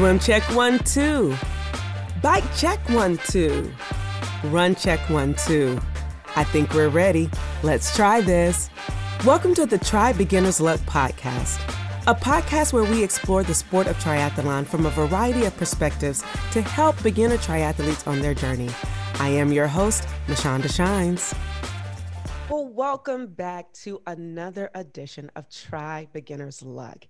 Swim check one, two. Bike check one, two. Run check one, two. I think we're ready. Let's try this. Welcome to the Try Beginner's Luck podcast, a podcast where we explore the sport of triathlon from a variety of perspectives to help beginner triathletes on their journey. I am your host, Mashonda Shines. Well, welcome back to another edition of Try Beginner's Luck.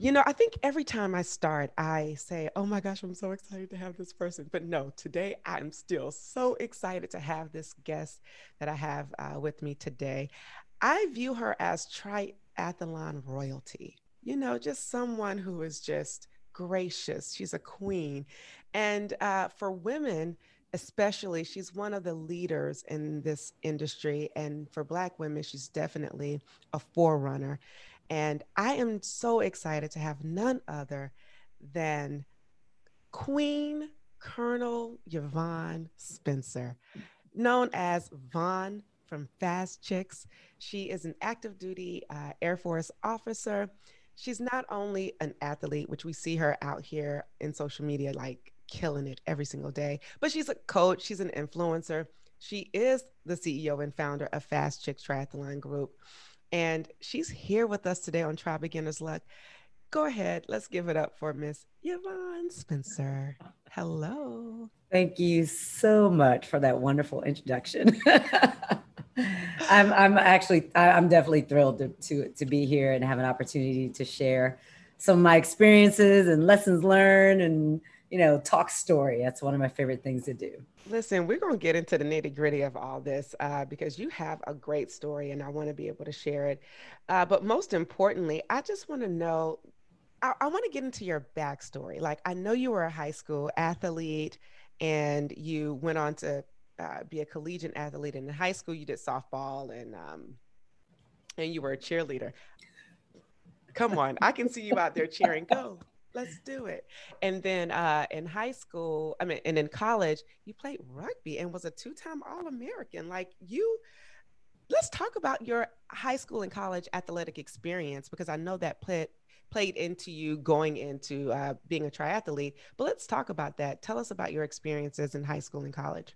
You know, I think every time I start, I say, Oh my gosh, I'm so excited to have this person. But no, today I'm still so excited to have this guest that I have uh, with me today. I view her as triathlon royalty, you know, just someone who is just gracious. She's a queen. And uh, for women, especially, she's one of the leaders in this industry. And for Black women, she's definitely a forerunner. And I am so excited to have none other than Queen Colonel Yvonne Spencer, known as Vaughn from Fast Chicks. She is an active duty uh, Air Force officer. She's not only an athlete, which we see her out here in social media, like killing it every single day, but she's a coach, she's an influencer. She is the CEO and founder of Fast Chicks Triathlon Group. And she's here with us today on Try Beginner's Luck. Go ahead, let's give it up for Miss Yvonne Spencer. Hello. Thank you so much for that wonderful introduction. I'm, I'm actually, I'm definitely thrilled to, to, to be here and have an opportunity to share some of my experiences and lessons learned and you know, talk story. That's one of my favorite things to do. Listen, we're going to get into the nitty gritty of all this uh, because you have a great story and I want to be able to share it. Uh, but most importantly, I just want to know I, I want to get into your backstory. Like, I know you were a high school athlete and you went on to uh, be a collegiate athlete. And in high school, you did softball and, um, and you were a cheerleader. Come on, I can see you out there cheering. Go, let's do it. And then uh, in high school, I mean, and in college, you played rugby and was a two-time All-American. Like you, let's talk about your high school and college athletic experience because I know that played played into you going into uh, being a triathlete. But let's talk about that. Tell us about your experiences in high school and college.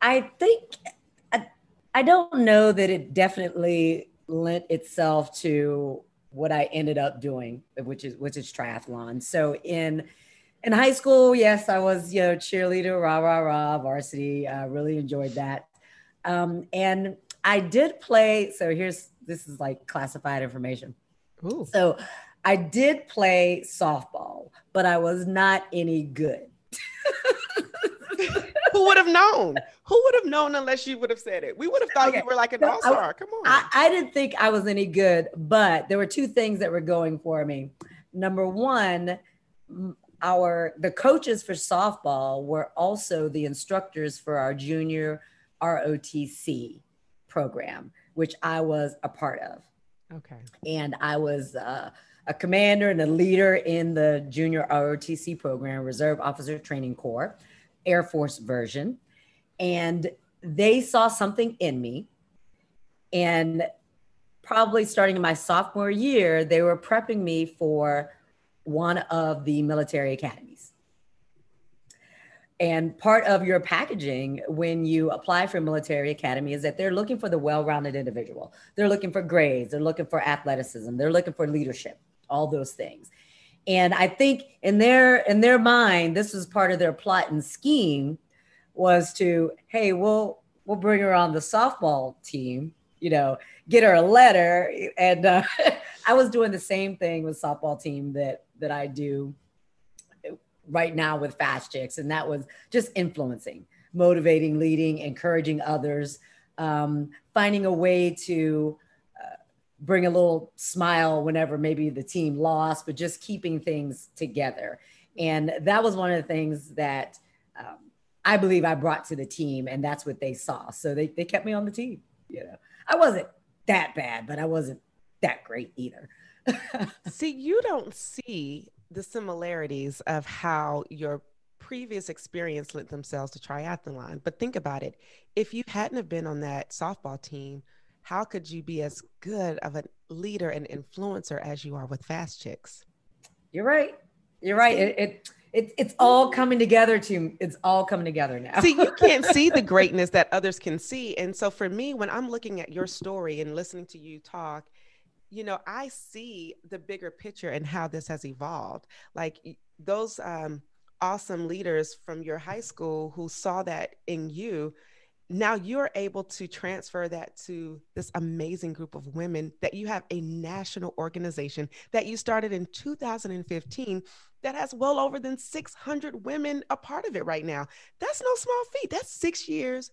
I think I, I don't know that it definitely lent itself to what I ended up doing, which is which is triathlon. So in in high school, yes, I was you know cheerleader, rah rah rah, varsity. I really enjoyed that, um, and I did play. So here's this is like classified information. Ooh. So I did play softball, but I was not any good. Who would have known? Who would have known unless you would have said it? We would have thought okay. you were like an all star. Come on. I, I didn't think I was any good, but there were two things that were going for me. Number one, our the coaches for softball were also the instructors for our junior ROTC program, which I was a part of. Okay. And I was uh, a commander and a leader in the junior ROTC program, Reserve Officer Training Corps. Air Force version. And they saw something in me. And probably starting in my sophomore year, they were prepping me for one of the military academies. And part of your packaging when you apply for a military academy is that they're looking for the well rounded individual. They're looking for grades, they're looking for athleticism, they're looking for leadership, all those things. And I think in their in their mind, this was part of their plot and scheme was to, hey, we'll we'll bring her on the softball team, you know, get her a letter. And uh, I was doing the same thing with softball team that that I do right now with Fast Chicks, and that was just influencing, motivating, leading, encouraging others, um, finding a way to bring a little smile whenever maybe the team lost, but just keeping things together. And that was one of the things that um, I believe I brought to the team, and that's what they saw. So they, they kept me on the team. You know, I wasn't that bad, but I wasn't that great either. see, you don't see the similarities of how your previous experience lent themselves to triathlon. But think about it. If you hadn't have been on that softball team, how could you be as good of a leader and influencer as you are with Fast Chicks? You're right. You're right. It, it it, it's all coming together to it's all coming together now. see, you can't see the greatness that others can see. And so for me, when I'm looking at your story and listening to you talk, you know, I see the bigger picture and how this has evolved. Like those um, awesome leaders from your high school who saw that in you now you're able to transfer that to this amazing group of women that you have a national organization that you started in 2015 that has well over than 600 women a part of it right now. That's no small feat. That's six years.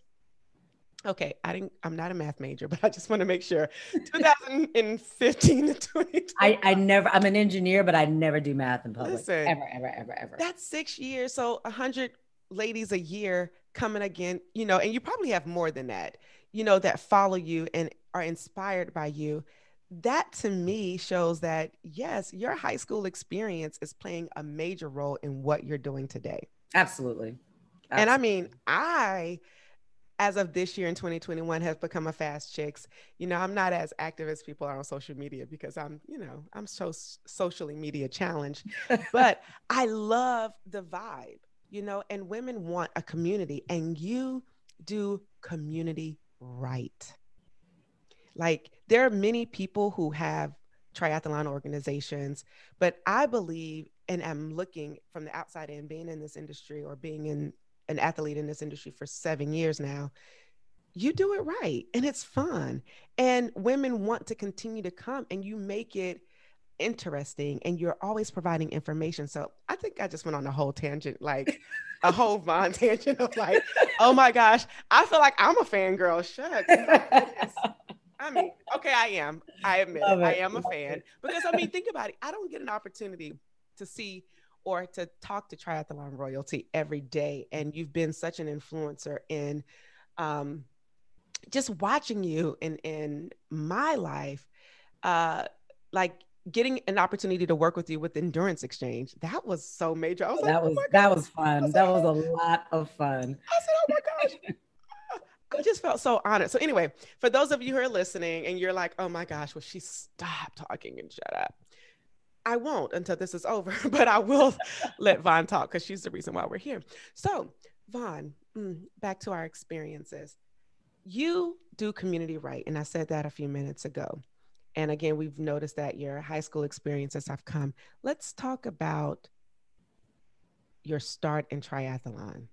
Okay i didn't i'm not a math major but i just want to make sure. 2015 to 2020 I, I never i'm an engineer but i never do math in public. Listen, ever ever ever ever. that's six years so 100 ladies a year coming again, you know, and you probably have more than that, you know, that follow you and are inspired by you. That to me shows that, yes, your high school experience is playing a major role in what you're doing today. Absolutely. Absolutely. And I mean, I, as of this year in 2021 have become a fast chicks you know i'm not as active as people are on social media because i'm you know i'm so socially media challenged but i love the vibe you know, and women want a community, and you do community right. Like there are many people who have triathlon organizations, but I believe and am looking from the outside in, being in this industry or being in an athlete in this industry for seven years now, you do it right and it's fun. And women want to continue to come and you make it interesting and you're always providing information. So I think I just went on a whole tangent, like a whole Von tangent of like, oh my gosh, I feel like I'm a fangirl. Shut I mean, okay, I am. I admit it. it. I am a fan because I mean, think about it. I don't get an opportunity to see or to talk to triathlon royalty every day, and you've been such an influencer in um, just watching you in in my life. Uh, like getting an opportunity to work with you with endurance exchange that was so major I was that like, was oh that was fun was that like, was a lot of fun i said oh my gosh I just felt so honored. So anyway, for those of you who are listening and you're like, "Oh my gosh, will she stop talking and shut up?" I won't until this is over, but I will let Vaughn talk because she's the reason why we're here. So, Von, mm, back to our experiences. You do community right, and I said that a few minutes ago. And again, we've noticed that your high school experiences have come. Let's talk about your start in triathlon.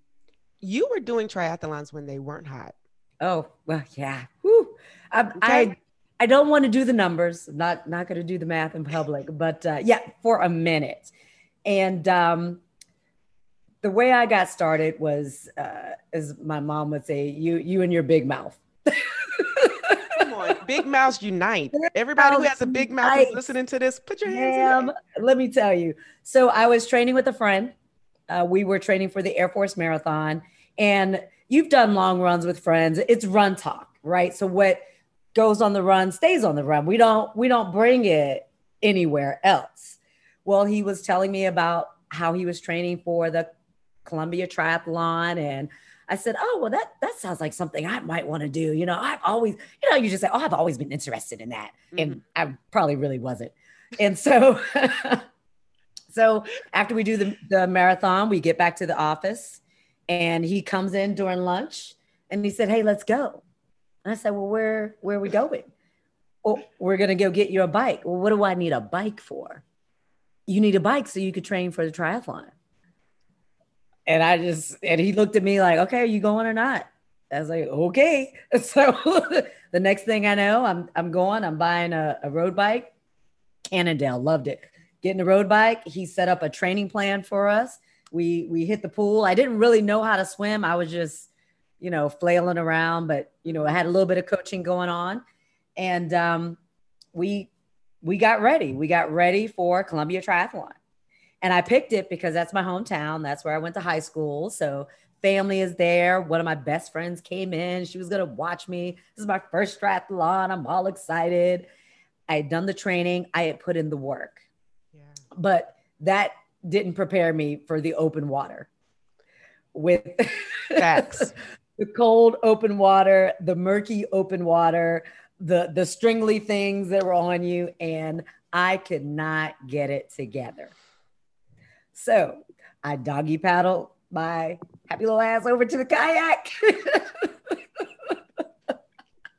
You were doing triathlons when they weren't hot. Oh, well, yeah. Whew. I. I, I don't want to do the numbers. I'm not not going to do the math in public, but uh, yeah, for a minute. And um, the way I got started was, uh, as my mom would say, you you and your big mouth. big mouths unite. Everybody who has a big mouth is listening to this. Put your hands in Let me tell you. So I was training with a friend. Uh, we were training for the Air Force Marathon, and you've done long runs with friends. It's run talk, right? So what goes on the run stays on the run. We don't we don't bring it anywhere else. Well, he was telling me about how he was training for the Columbia Triathlon and I said, "Oh, well, that that sounds like something I might want to do." You know, I've always, you know, you just say, "Oh, I've always been interested in that," mm-hmm. and I probably really wasn't. And so, so after we do the the marathon, we get back to the office, and he comes in during lunch, and he said, "Hey, let's go." And I said, "Well, where where are we going?" Well, we're gonna go get you a bike. Well, what do I need a bike for? You need a bike so you could train for the triathlon. And I just, and he looked at me like, okay, are you going or not? I was like, okay. So the next thing I know, I'm, I'm going, I'm buying a, a road bike. Cannondale loved it. Getting a road bike. He set up a training plan for us. We, we hit the pool. I didn't really know how to swim. I was just, you know, flailing around, but, you know, I had a little bit of coaching going on. And um, we, we got ready. We got ready for Columbia Triathlon. And I picked it because that's my hometown. That's where I went to high school. So family is there. One of my best friends came in. She was going to watch me. This is my first triathlon. I'm all excited. I had done the training, I had put in the work. Yeah. But that didn't prepare me for the open water with facts. the cold open water, the murky open water, the the stringly things that were on you and I could not get it together. So I doggy paddled my happy little ass over to the kayak.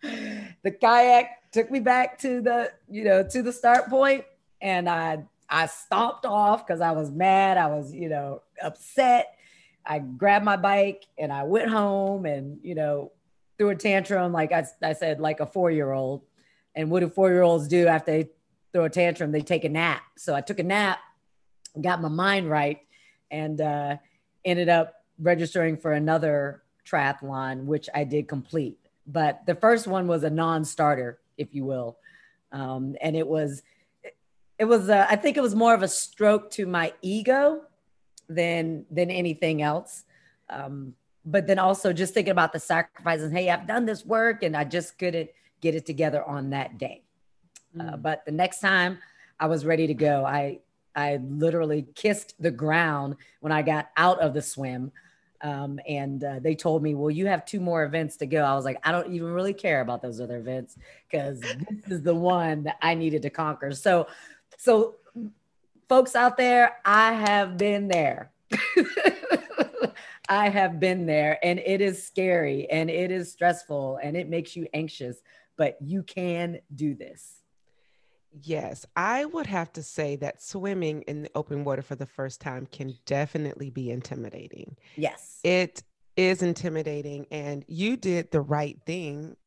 the kayak took me back to the, you know, to the start point, and I I stomped off because I was mad. I was, you know, upset. I grabbed my bike and I went home and, you know, threw a tantrum like I, I said, like a four year old. And what do four year olds do after they throw a tantrum? They take a nap. So I took a nap, got my mind right, and uh, ended up registering for another triathlon, which I did complete. But the first one was a non-starter, if you will, um, and it was, it was, uh, I think it was more of a stroke to my ego than than anything else. Um, but then also just thinking about the sacrifices. Hey, I've done this work, and I just couldn't get it together on that day. Uh, mm. Uh, but the next time I was ready to go, I I literally kissed the ground when I got out of the swim. Um, and uh, they told me, well, you have two more events to go. I was like, I don't even really care about those other events because this is the one that I needed to conquer. So, so folks out there, I have been there. I have been there and it is scary and it is stressful and it makes you anxious, but you can do this. Yes, I would have to say that swimming in the open water for the first time can definitely be intimidating. Yes. It is intimidating. And you did the right thing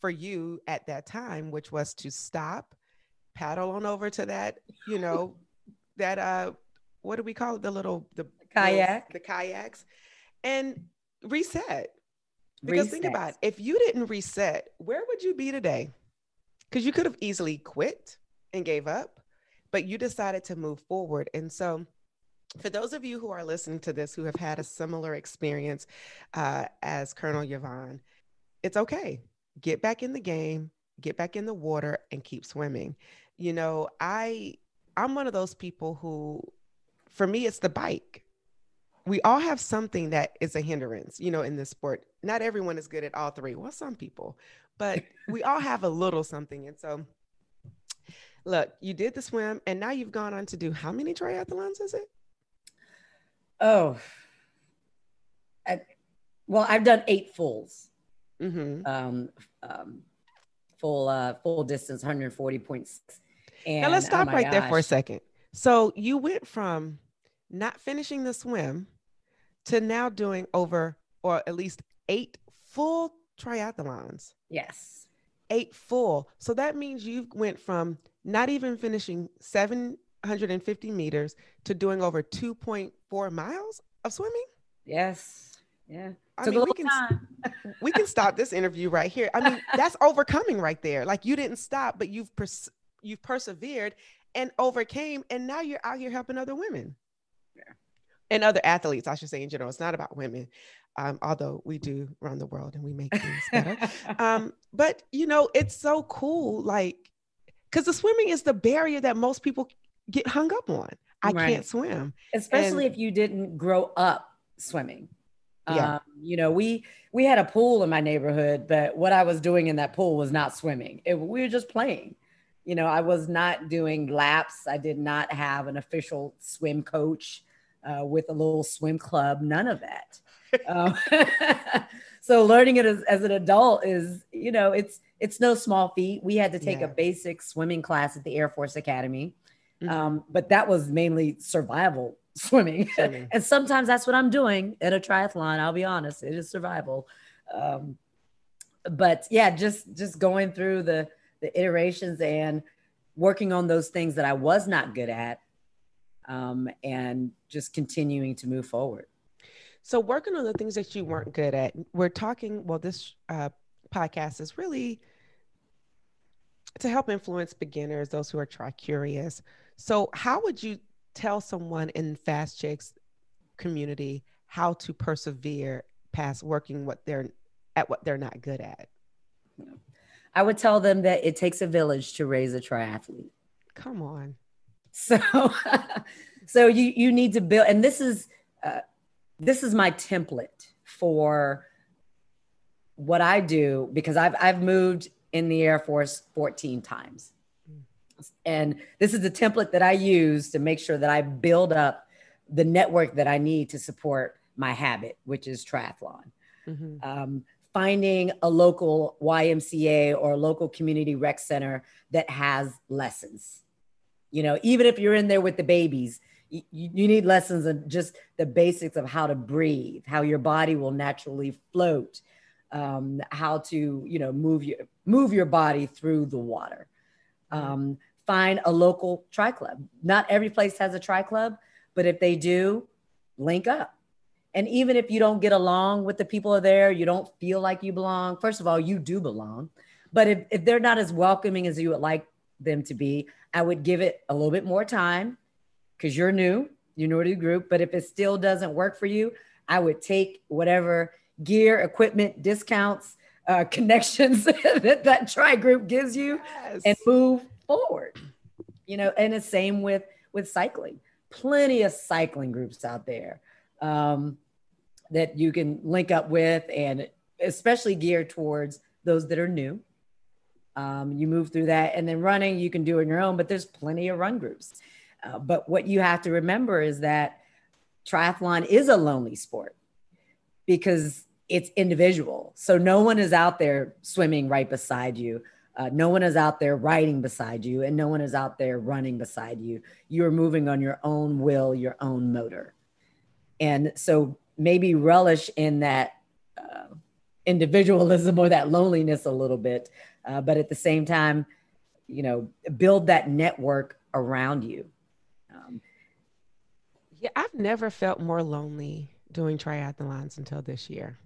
for you at that time, which was to stop, paddle on over to that, you know, that, uh, what do we call it? The little, the kayak, the kayaks, and reset. Because reset. think about it, if you didn't reset, where would you be today? Because you could have easily quit and gave up, but you decided to move forward. And so, for those of you who are listening to this who have had a similar experience uh, as Colonel Yvonne, it's okay. Get back in the game, get back in the water, and keep swimming. You know, I I'm one of those people who, for me, it's the bike. We all have something that is a hindrance, you know, in this sport. Not everyone is good at all three. Well, some people, but we all have a little something. And so look, you did the swim and now you've gone on to do how many triathlons is it? Oh, I, well, I've done eight fulls. Mm-hmm. Um, um, full uh, full distance, 140.6. And, now let's stop oh right gosh. there for a second. So you went from not finishing the swim to now doing over or at least eight full triathlons. Yes. Eight full. So that means you went from not even finishing 750 meters to doing over 2.4 miles of swimming? Yes. Yeah. I mean, we can, we can stop this interview right here. I mean, that's overcoming right there. Like you didn't stop, but you've pers- you've persevered and overcame, and now you're out here helping other women. Yeah. And other athletes, I should say in general. It's not about women, um, although we do run the world and we make things better. um, but you know, it's so cool. Like because the swimming is the barrier that most people get hung up on. I right. can't swim, especially and, if you didn't grow up swimming. Yeah. Um, you know, we we had a pool in my neighborhood, but what I was doing in that pool was not swimming. It, we were just playing. You know, I was not doing laps. I did not have an official swim coach uh, with a little swim club. None of that. um, so learning it as, as an adult is, you know, it's it's no small feat. We had to take yeah. a basic swimming class at the Air Force Academy, mm-hmm. um, but that was mainly survival swimming. swimming. and sometimes that's what I'm doing at a triathlon. I'll be honest, it is survival. Um, but yeah, just just going through the the iterations and working on those things that I was not good at, um, and just continuing to move forward. So, working on the things that you weren't good at, we're talking. Well, this uh, podcast is really to help influence beginners, those who are try curious. So, how would you tell someone in Fast Chicks community how to persevere past working what they're at what they're not good at? I would tell them that it takes a village to raise a triathlete. Come on. So, so you you need to build, and this is uh, this is my template for what I do because I've I've moved in the Air Force 14 times. And this is the template that I use to make sure that I build up the network that I need to support my habit, which is triathlon. Mm-hmm. Um, finding a local YMCA or a local community rec center that has lessons. You know, even if you're in there with the babies, you, you need lessons and just the basics of how to breathe, how your body will naturally float, um, how to you know move your move your body through the water. Um, find a local tri club. Not every place has a tri club, but if they do, link up. And even if you don't get along with the people there, you don't feel like you belong. First of all, you do belong. But if, if they're not as welcoming as you would like them to be, I would give it a little bit more time because you're new, you're new to the group. But if it still doesn't work for you, I would take whatever gear, equipment, discounts, uh, connections that that tri group gives you yes. and move forward. You know, and the same with with cycling. Plenty of cycling groups out there um, that you can link up with, and especially geared towards those that are new. Um, you move through that, and then running you can do on your own. But there's plenty of run groups. Uh, but what you have to remember is that triathlon is a lonely sport because it's individual. So no one is out there swimming right beside you. Uh, no one is out there riding beside you, and no one is out there running beside you. You're moving on your own will, your own motor. And so maybe relish in that uh, individualism or that loneliness a little bit, uh, but at the same time, you know, build that network around you. Um, yeah, I've never felt more lonely doing triathlons until this year.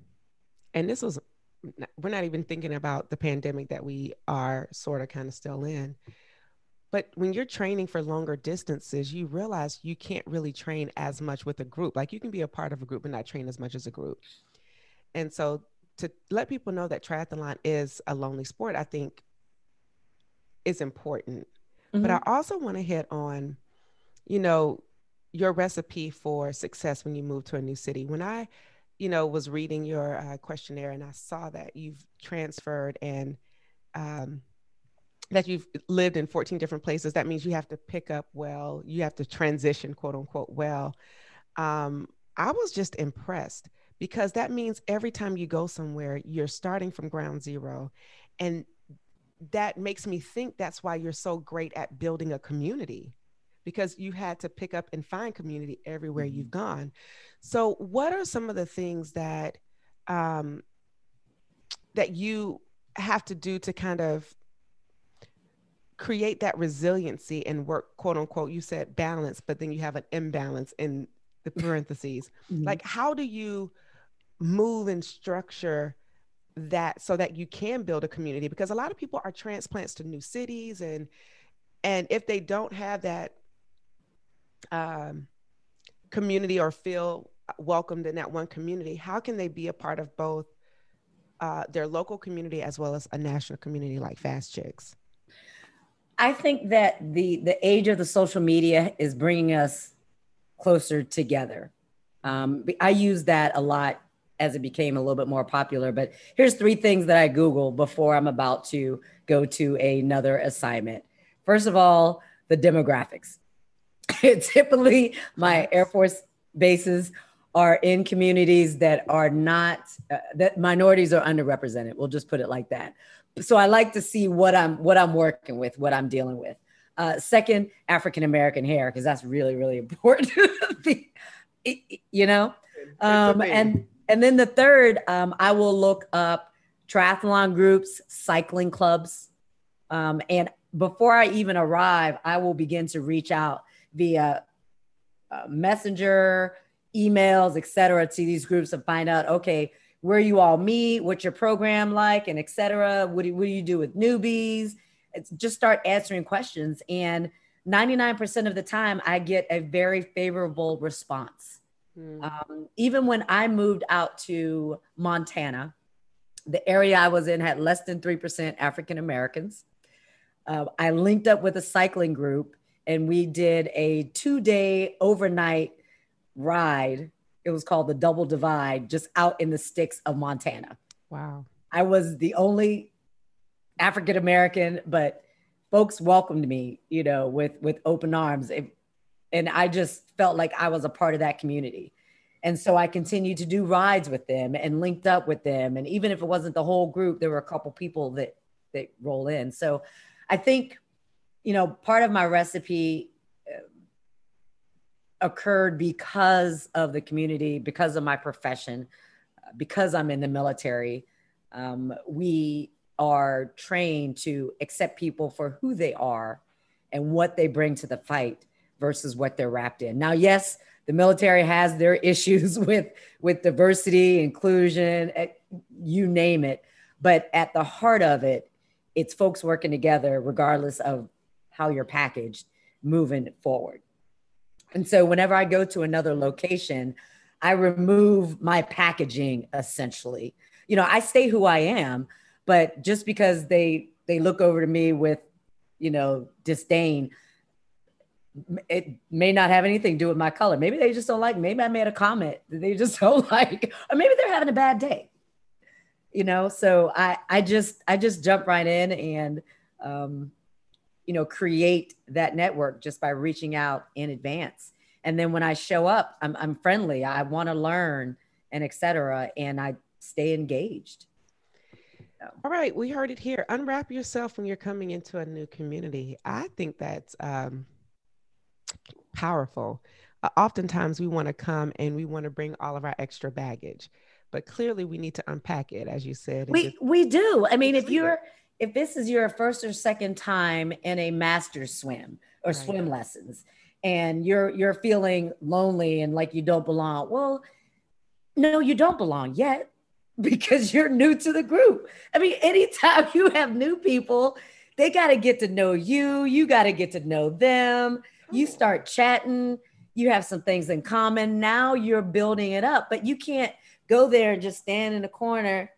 And this was we're not even thinking about the pandemic that we are sort of kind of still in. But when you're training for longer distances, you realize you can't really train as much with a group. Like you can be a part of a group but not train as much as a group. And so to let people know that triathlon is a lonely sport, I think is important. Mm-hmm. But I also want to hit on, you know, your recipe for success when you move to a new city. When I you know, was reading your uh, questionnaire and I saw that you've transferred and um, that you've lived in 14 different places. That means you have to pick up well, you have to transition, quote unquote, well. Um, I was just impressed because that means every time you go somewhere, you're starting from ground zero. And that makes me think that's why you're so great at building a community because you had to pick up and find community everywhere mm-hmm. you've gone. So, what are some of the things that um, that you have to do to kind of create that resiliency and work, quote unquote? You said balance, but then you have an imbalance in the parentheses. Mm-hmm. Like, how do you move and structure? that so that you can build a community because a lot of people are transplants to new cities and and if they don't have that um, community or feel welcomed in that one community, how can they be a part of both uh, their local community as well as a national community like Fast Chicks? I think that the the age of the social media is bringing us closer together. Um, I use that a lot as it became a little bit more popular. But here's three things that I Google before I'm about to go to another assignment. First of all, the demographics. typically my Air Force bases are in communities that are not uh, that minorities are underrepresented. We'll just put it like that. So I like to see what I'm what I'm working with, what I'm dealing with. Uh, second, African American hair because that's really really important. you know, um, and and then the third, um, I will look up triathlon groups, cycling clubs, um, and before I even arrive, I will begin to reach out via uh, messenger, emails, etc., to these groups and find out, okay, where you all meet, what your program like, and etc. What do, what do you do with newbies? It's just start answering questions. And 99% of the time, I get a very favorable response. Mm. Um, even when I moved out to Montana, the area I was in had less than 3% African Americans. Uh, I linked up with a cycling group and we did a two day overnight ride. It was called the Double Divide, just out in the sticks of Montana. Wow. I was the only African American, but folks welcomed me, you know, with with open arms. If and I just felt like I was a part of that community. And so I continued to do rides with them and linked up with them. And even if it wasn't the whole group, there were a couple people that that roll in. So I think, you know, part of my recipe occurred because of the community, because of my profession, because I'm in the military. Um, we are trained to accept people for who they are and what they bring to the fight versus what they're wrapped in. Now, yes, the military has their issues with with diversity, inclusion, eh, you name it, but at the heart of it, it's folks working together regardless of how you're packaged moving forward. And so whenever I go to another location, I remove my packaging essentially. You know, I stay who I am, but just because they they look over to me with, you know, disdain, it may not have anything to do with my color. Maybe they just don't like. Maybe I made a comment that they just don't like, or maybe they're having a bad day. You know, so I I just I just jump right in and um, you know create that network just by reaching out in advance. And then when I show up, I'm I'm friendly. I want to learn and etc. And I stay engaged. So. All right, we heard it here. Unwrap yourself when you're coming into a new community. I think that's um, powerful. Uh, oftentimes, we want to come and we want to bring all of our extra baggage, but clearly, we need to unpack it, as you said. We just, we do. I mean, if you're if this is your first or second time in a master swim or right. swim lessons, and you're you're feeling lonely and like you don't belong, well, no, you don't belong yet because you're new to the group. I mean, anytime you have new people, they got to get to know you. You got to get to know them you start chatting, you have some things in common. Now you're building it up, but you can't go there and just stand in the corner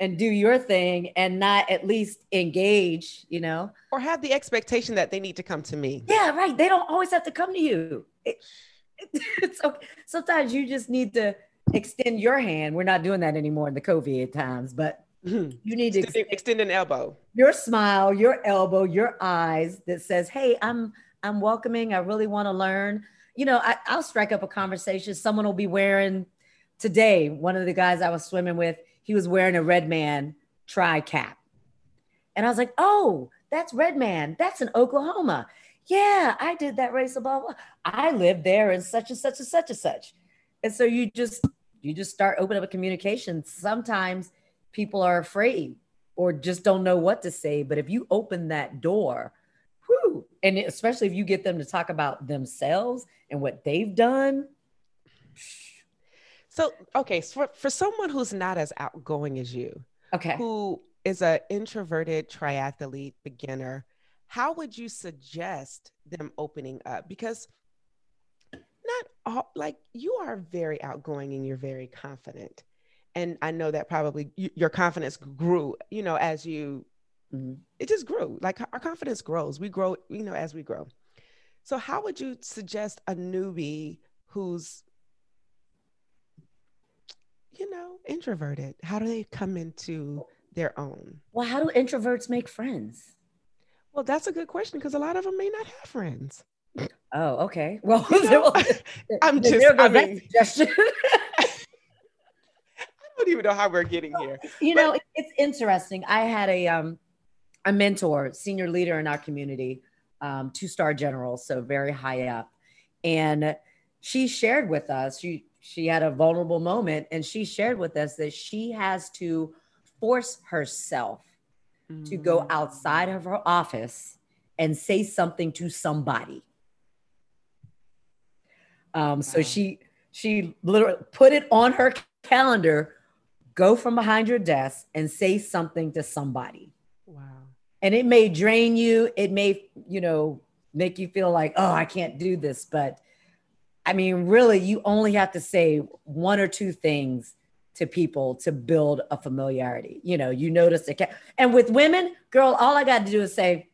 and do your thing and not at least engage, you know, or have the expectation that they need to come to me. Yeah, right. They don't always have to come to you. It, it, it's okay. Sometimes you just need to extend your hand. We're not doing that anymore in the COVID times, but mm-hmm. you need to extend, extend an elbow. Your smile, your elbow, your eyes that says, "Hey, I'm I'm welcoming. I really want to learn. You know, I, I'll strike up a conversation. Someone will be wearing today, one of the guys I was swimming with, he was wearing a Redman tri cap. And I was like, oh, that's Redman. That's in Oklahoma. Yeah, I did that race. Blah. I lived there and such and such and such and such. And so you just you just start opening up a communication. Sometimes people are afraid or just don't know what to say. But if you open that door, whew, and especially if you get them to talk about themselves and what they've done. So, okay, so for, for someone who's not as outgoing as you, okay, who is an introverted triathlete beginner, how would you suggest them opening up? Because not all, like you are very outgoing and you're very confident. And I know that probably you, your confidence grew, you know, as you mm-hmm. it just grew. Like our confidence grows. We grow, you know, as we grow. So, how would you suggest a newbie who's, you know, introverted? How do they come into their own? Well, how do introverts make friends? Well, that's a good question because a lot of them may not have friends. Oh, okay. Well, you know, I'm just, I mean. I don't even know how we're getting here. You but, know, it's interesting. I had a um a mentor, senior leader in our community, um, two star general, so very high up. And she shared with us, she, she had a vulnerable moment, and she shared with us that she has to force herself mm. to go mm. outside of her office and say something to somebody. Um, wow. So she she literally put it on her calendar, go from behind your desk and say something to somebody Wow. and it may drain you it may you know make you feel like oh i can't do this but i mean really you only have to say one or two things to people to build a familiarity. You know you notice it and with women girl all i got to do is say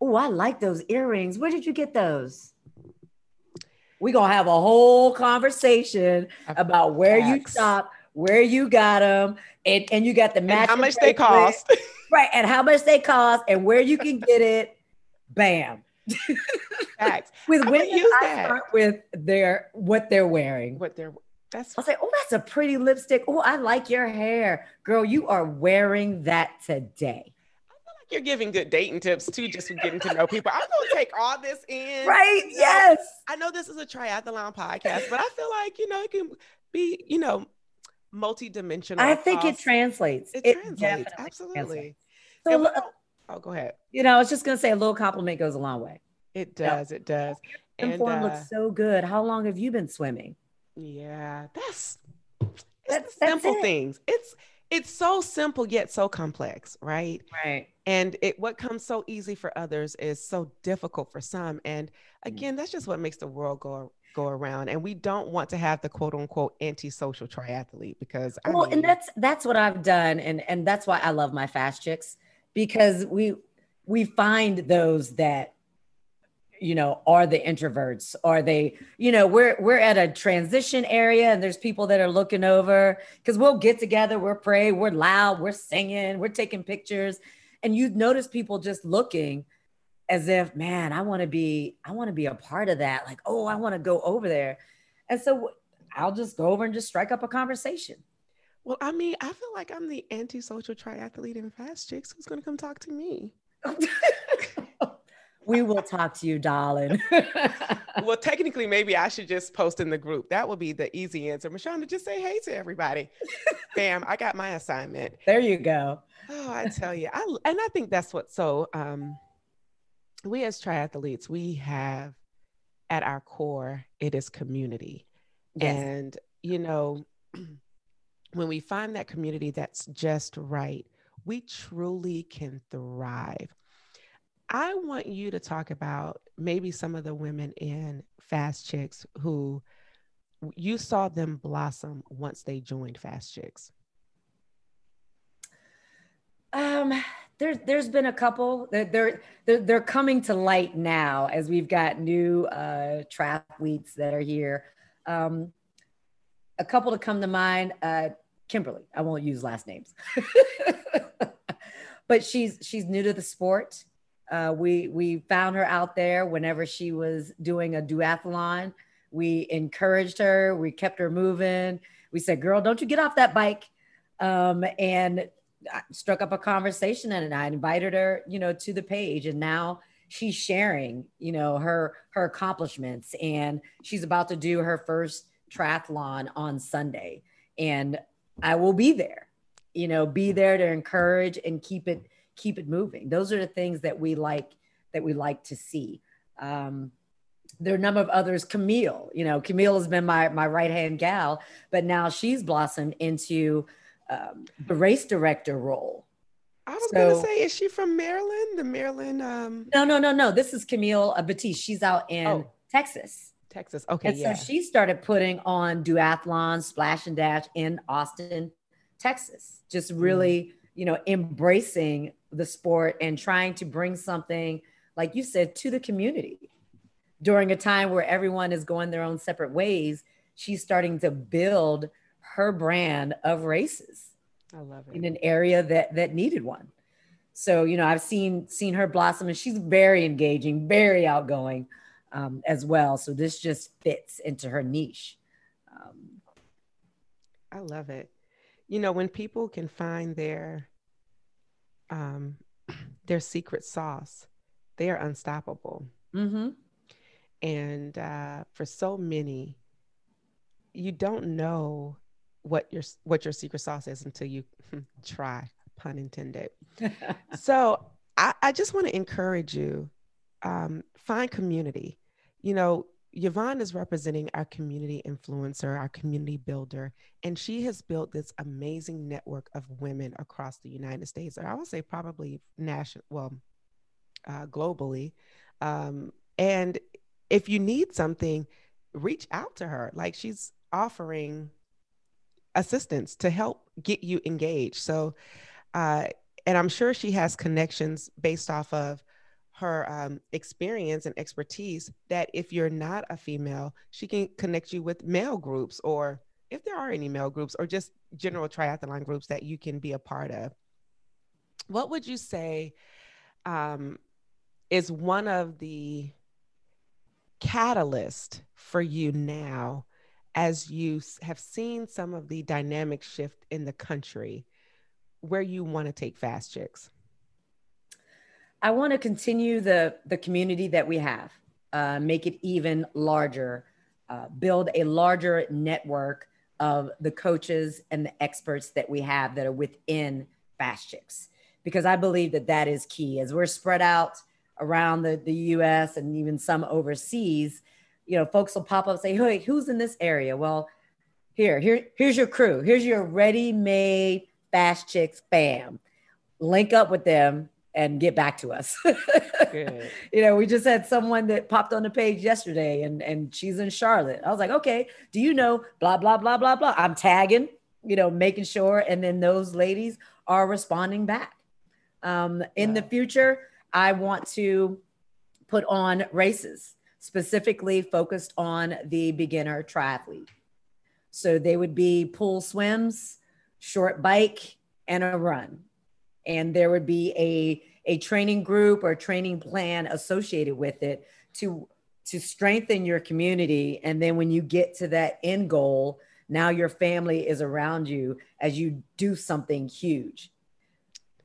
oh i like those earrings. Where did you get those? We're gonna have a whole conversation about where you shop where you got them and, and you got the match how much they cost. Right and how much they cost and where you can get it. Bam Facts. with women, use I that. start with their what they're wearing. What they're that's I'll say, oh, that's a pretty lipstick. Oh, I like your hair. Girl, you are wearing that today. I feel like you're giving good dating tips too, just for getting to know people. I'm gonna take all this in. Right. You know? Yes. I know this is a triathlon podcast, but I feel like, you know, it can be, you know, multi-dimensional. I think it translates. It, it translates. Absolutely. Translates. So, oh, go ahead. You know, I was just gonna say a little compliment goes a long way. It does. It does. And form uh, looks so good. How long have you been swimming? Yeah, that's that's, that's simple it. things. It's it's so simple yet so complex, right? Right. And it what comes so easy for others is so difficult for some. And mm. again, that's just what makes the world go go around. And we don't want to have the quote unquote antisocial triathlete because I well, mean, and that's that's what I've done, and and that's why I love my fast chicks because we we find those that you know are the introverts. Are they you know we're we're at a transition area and there's people that are looking over because we'll get together we're pray we're loud we're singing we're taking pictures. And you notice people just looking as if man i want to be i want to be a part of that. Like oh i want to go over there. And so i'll just go over and just strike up a conversation well i mean i feel like i'm the antisocial triathlete in fast chicks who's going to come talk to me we will talk to you, darling. well, technically, maybe I should just post in the group. That would be the easy answer. Mashonda, just say hey to everybody. Bam, I got my assignment. There you go. Oh, I tell you, I and I think that's what. So, um, we as triathletes, we have at our core, it is community, yes. and you know, when we find that community that's just right, we truly can thrive. I want you to talk about maybe some of the women in Fast Chicks who you saw them blossom once they joined Fast Chicks. Um, there's there's been a couple that they're, they're they're coming to light now as we've got new uh, triathletes that are here. Um, a couple to come to mind. Uh, Kimberly, I won't use last names, but she's she's new to the sport. Uh, we we found her out there whenever she was doing a duathlon. We encouraged her. We kept her moving. We said, "Girl, don't you get off that bike." Um, and I struck up a conversation, and I invited her, you know, to the page. And now she's sharing, you know, her her accomplishments, and she's about to do her first triathlon on Sunday. And I will be there, you know, be there to encourage and keep it keep it moving. Those are the things that we like that we like to see. Um, there are a number of others. Camille, you know, Camille has been my my right hand gal, but now she's blossomed into um, the race director role. I was so, gonna say, is she from Maryland? The Maryland? Um... No, no, no, no. This is Camille Batiste. She's out in oh, Texas. Texas. Okay. And yeah. so she started putting on duathlon, splash and dash in Austin, Texas. Just really, mm. you know, embracing the sport and trying to bring something, like you said, to the community. During a time where everyone is going their own separate ways, she's starting to build her brand of races. I love it. In an area that that needed one. So, you know, I've seen seen her blossom and she's very engaging, very outgoing um, as well. So this just fits into her niche. Um, I love it. You know, when people can find their um, their secret sauce, they are unstoppable. Mm-hmm. And uh, for so many, you don't know what your what your secret sauce is until you try. Pun intended. so I, I just want to encourage you. Um, find community. You know, Yvonne is representing our community influencer, our community builder, and she has built this amazing network of women across the United States, or I would say probably national, well, uh, globally. Um, and if you need something, reach out to her. Like she's offering assistance to help get you engaged. So, uh, and I'm sure she has connections based off of her um, experience and expertise that if you're not a female, she can connect you with male groups or if there are any male groups or just general triathlon groups that you can be a part of. What would you say um, is one of the catalyst for you now as you have seen some of the dynamic shift in the country where you want to take fast chicks i want to continue the the community that we have uh, make it even larger uh, build a larger network of the coaches and the experts that we have that are within fast chicks because i believe that that is key as we're spread out around the, the US and even some overseas, you know, folks will pop up and say, Hey, who's in this area? Well, here, here, here's your crew. Here's your ready-made fast chicks bam. Link up with them and get back to us. you know, we just had someone that popped on the page yesterday and, and she's in Charlotte. I was like, okay, do you know blah, blah, blah, blah, blah. I'm tagging, you know, making sure. And then those ladies are responding back. Um, in wow. the future, I want to put on races specifically focused on the beginner triathlete. So they would be pool swims, short bike, and a run. And there would be a, a training group or training plan associated with it to, to strengthen your community. And then when you get to that end goal, now your family is around you as you do something huge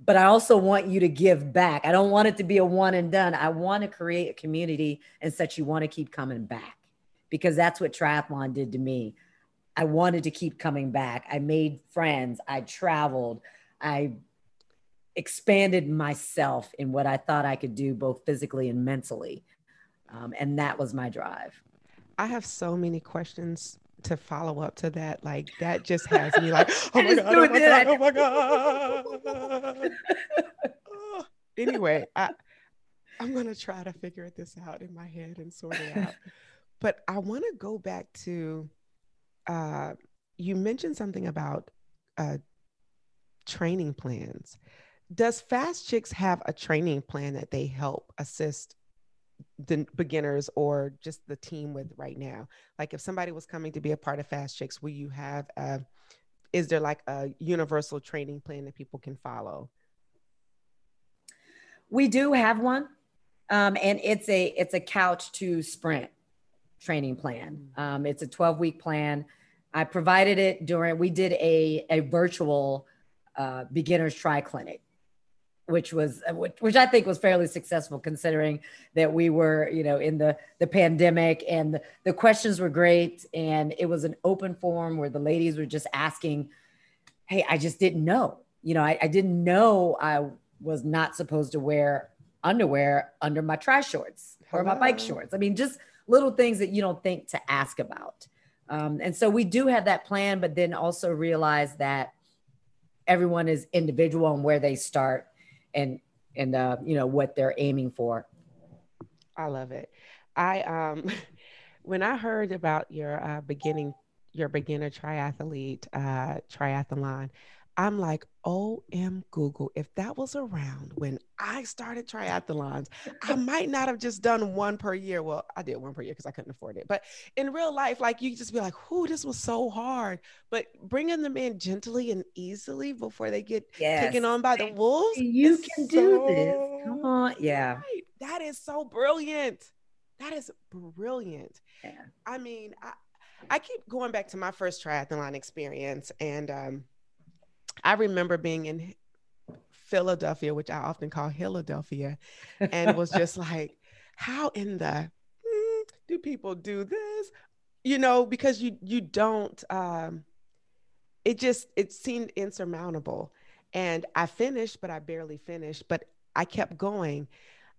but I also want you to give back. I don't want it to be a one and done. I want to create a community and such you want to keep coming back because that's what triathlon did to me. I wanted to keep coming back. I made friends. I traveled. I expanded myself in what I thought I could do, both physically and mentally. Um, and that was my drive. I have so many questions to follow up to that. Like that just has me like, oh my god, oh my god, oh my god. oh. Anyway, I I'm gonna try to figure this out in my head and sort it out. but I want to go back to uh, you mentioned something about uh, training plans. Does Fast Chicks have a training plan that they help assist the beginners or just the team with right now? Like if somebody was coming to be a part of Fast Chicks, will you have a, is there like a universal training plan that people can follow? We do have one. Um, and it's a it's a couch to sprint training plan. Mm. Um, it's a 12 week plan. I provided it during we did a a virtual uh, beginners try clinic which was uh, which I think was fairly successful considering that we were you know in the the pandemic and the, the questions were great and it was an open forum where the ladies were just asking hey I just didn't know. You know I, I didn't know I was not supposed to wear underwear under my tri shorts or my bike shorts. I mean just little things that you don't think to ask about. Um, and so we do have that plan but then also realize that everyone is individual and where they start and and uh, you know what they're aiming for. I love it. I um when I heard about your uh, beginning your beginner triathlete uh, triathlon, I'm like, OM Google, if that was around when I started triathlons, I might not have just done one per year. Well, I did one per year because I couldn't afford it. But in real life, like you just be like, whoo, this was so hard. But bringing them in gently and easily before they get yes. taken on by the wolves. You can so do this. Come on. Yeah. Right. That is so brilliant. That is brilliant. Yeah. I mean, I, I keep going back to my first triathlon experience and um I remember being in Philadelphia, which I often call Philadelphia, and was just like, how in the mm, do people do this? You know, because you you don't. Um, it just it seemed insurmountable, and I finished, but I barely finished. But I kept going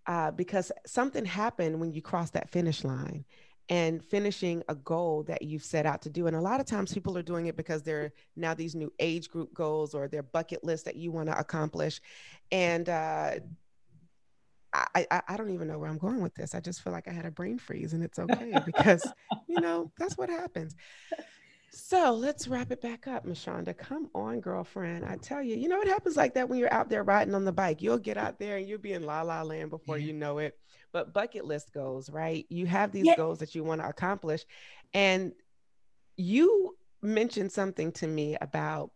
uh, because something happened when you cross that finish line, and finishing a goal that you've set out to do. And a lot of times people are doing it because they're now these new age group goals or their bucket list that you want to accomplish. And uh, I, I, I don't even know where I'm going with this. I just feel like I had a brain freeze and it's okay because, you know, that's what happens. So let's wrap it back up, Mashonda. Come on, girlfriend. I tell you, you know, it happens like that when you're out there riding on the bike. You'll get out there and you'll be in la la land before you know it but bucket list goals, right? You have these yeah. goals that you want to accomplish. And you mentioned something to me about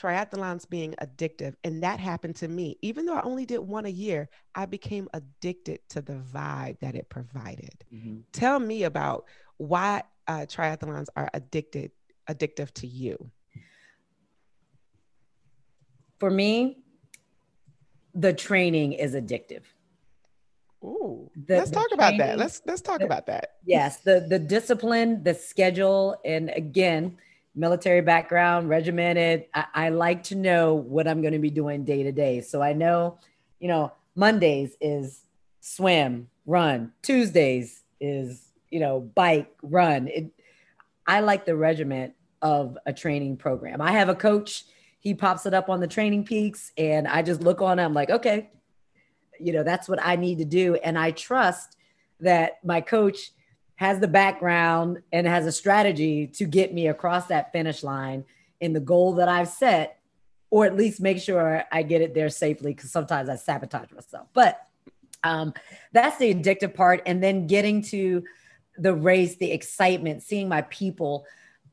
triathlons being addictive. And that happened to me. Even though I only did one a year, I became addicted to the vibe that it provided. Mm-hmm. Tell me about why uh, triathlons are addicted, addictive to you. For me, the training is addictive. Ooh, the, let's the talk training, about that. Let's let's talk the, about that. Yes, the the discipline, the schedule, and again, military background, regimented. I, I like to know what I'm going to be doing day to day. So I know, you know, Mondays is swim, run. Tuesdays is, you know, bike, run. It, I like the regiment of a training program. I have a coach, he pops it up on the TrainingPeaks, and I just look on. I'm like, okay, you know, that's what I need to do. And I trust that my coach has the background and has a strategy to get me across that finish line in the goal that I've set, or at least make sure I get it there safely. Because sometimes I sabotage myself. But um, that's the addictive part. And then getting to the race, the excitement, seeing my people.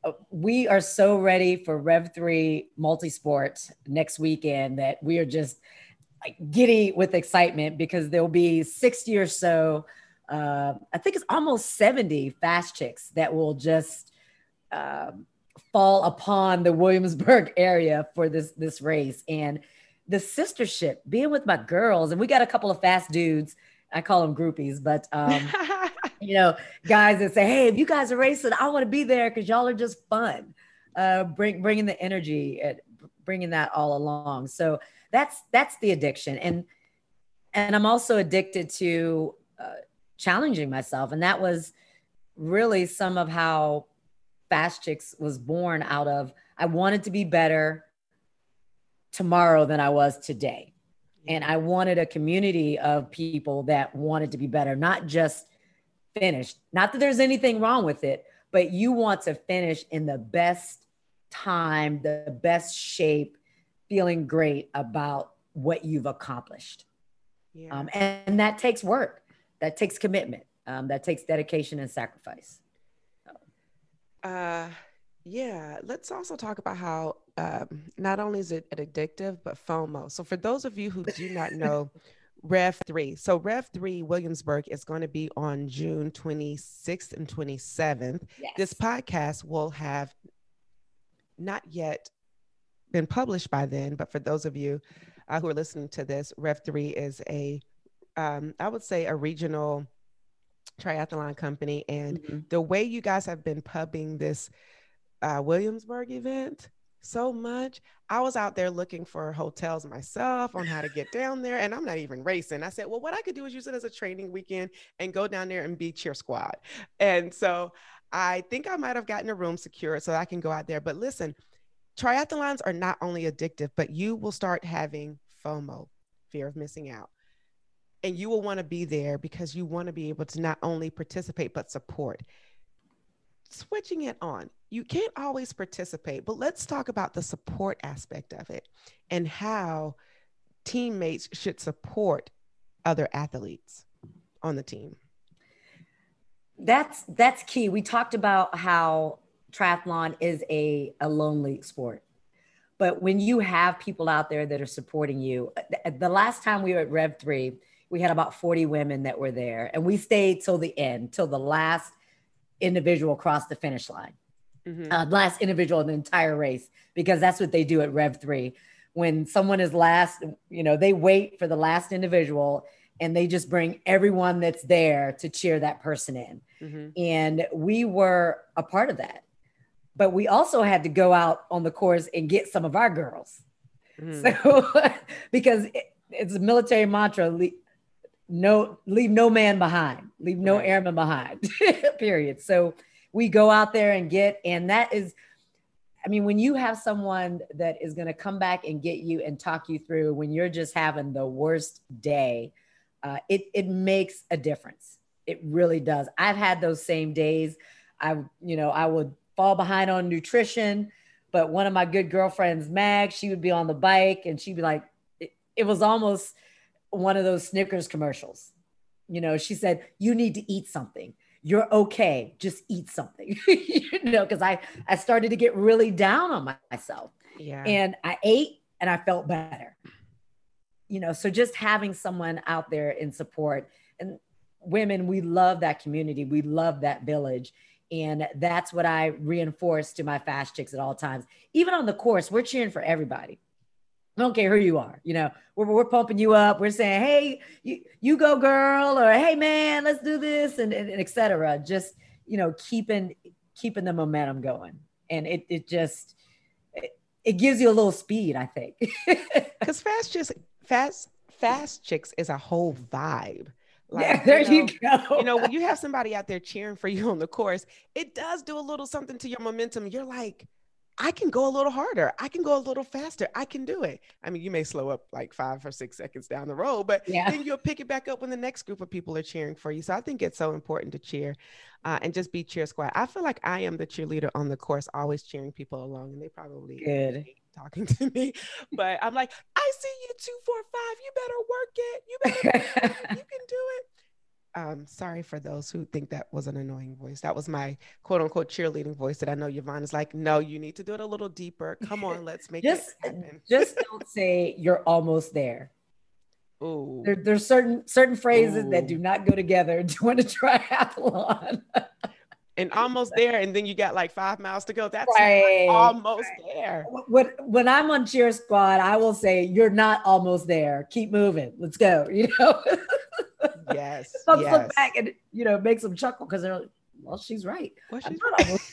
Uh, we are so ready for Rev3 multisport next weekend that we are just like giddy with excitement because there'll be 60 or so uh, I think it's almost 70 fast chicks that will just um, fall upon the Williamsburg area for this this race and the sistership being with my girls and we got a couple of fast dudes I call them groupies but um, you know guys that say hey if you guys are racing I want to be there because y'all are just fun uh, bring bringing the energy and bringing that all along so that's that's the addiction and and I'm also addicted to uh, challenging myself. And that was really some of how Fast Chicks was born out of I wanted to be better tomorrow than I was today. And I wanted a community of people that wanted to be better, not just finished. Not that there's anything wrong with it, but you want to finish in the best time, the best shape, feeling great about what you've accomplished. Yeah. Um, and, and that takes work that takes commitment. Um, that takes dedication and sacrifice. Uh, yeah. Let's also talk about how um, not only is it addictive, but FOMO. So for those of you who do not know, Rev 3. So Rev 3 Williamsburg is going to be on June 26th and 27th. Yes. This podcast will have not yet been published by then, but for those of you uh, who are listening to this, Rev 3 is a um, I would say a regional triathlon company. And mm-hmm. the way you guys have been pubbing this uh, Williamsburg event so much, I was out there looking for hotels myself on how to get down there. And I'm not even racing. I said, well, what I could do is use it as a training weekend and go down there and be cheer squad. And so I think I might have gotten a room secured so I can go out there. But listen, triathlons are not only addictive, but you will start having FOMO, fear of missing out and you will want to be there because you want to be able to not only participate but support switching it on you can't always participate but let's talk about the support aspect of it and how teammates should support other athletes on the team. That's that's key. We talked about how triathlon is a, a lonely sport but when you have people out there that are supporting you the last time we were at rev 3 we had about 40 women that were there and we stayed till the end till the last individual crossed the finish line mm-hmm. uh, last individual in the entire race because that's what they do at rev 3 when someone is last you know they wait for the last individual and they just bring everyone that's there to cheer that person in mm-hmm. and we were a part of that but we also had to go out on the course and get some of our girls mm-hmm. so because it, it's a military mantra no leave no man behind leave no right. airman behind period so we go out there and get and that is i mean when you have someone that is going to come back and get you and talk you through when you're just having the worst day uh, it it makes a difference it really does i've had those same days i you know i would fall behind on nutrition but one of my good girlfriends mag she would be on the bike and she'd be like it, it was almost one of those Snickers commercials. You know, she said, You need to eat something. You're okay. Just eat something. you know, because I, I started to get really down on myself. Yeah. And I ate and I felt better. You know, so just having someone out there in support and women, we love that community. We love that village. And that's what I reinforce to my fast chicks at all times. Even on the course, we're cheering for everybody. I don't care who you are. You know, we're, we're pumping you up. We're saying, hey, you, you go, girl, or hey, man, let's do this, and, and, and etc. Just, you know, keeping keeping the momentum going. And it, it just, it, it gives you a little speed, I think. Because fast just fast, fast chicks is a whole vibe. Like, yeah, there you, know, you go. you know, when you have somebody out there cheering for you on the course, it does do a little something to your momentum. You're like, I can go a little harder. I can go a little faster. I can do it. I mean, you may slow up like five or six seconds down the road, but yeah. then you'll pick it back up when the next group of people are cheering for you. So I think it's so important to cheer uh, and just be cheer squad. I feel like I am the cheerleader on the course, always cheering people along, and they probably good talking to me, but I'm like, I see you two, four, five. You better work it. You better, you can do it um, sorry for those who think that was an annoying voice. That was my quote unquote cheerleading voice that I know Yvonne is like, no, you need to do it a little deeper. Come on, let's make just, it happen. just don't say you're almost there. Ooh. There, there's certain certain phrases Ooh. that do not go together doing a triathlon. And almost there, and then you got like five miles to go. That's right. almost right. there. When when I'm on cheer squad, I will say, "You're not almost there. Keep moving. Let's go." You know. yes. Some yes. look back and you know makes them chuckle because they're like, well, she's right. Well, she's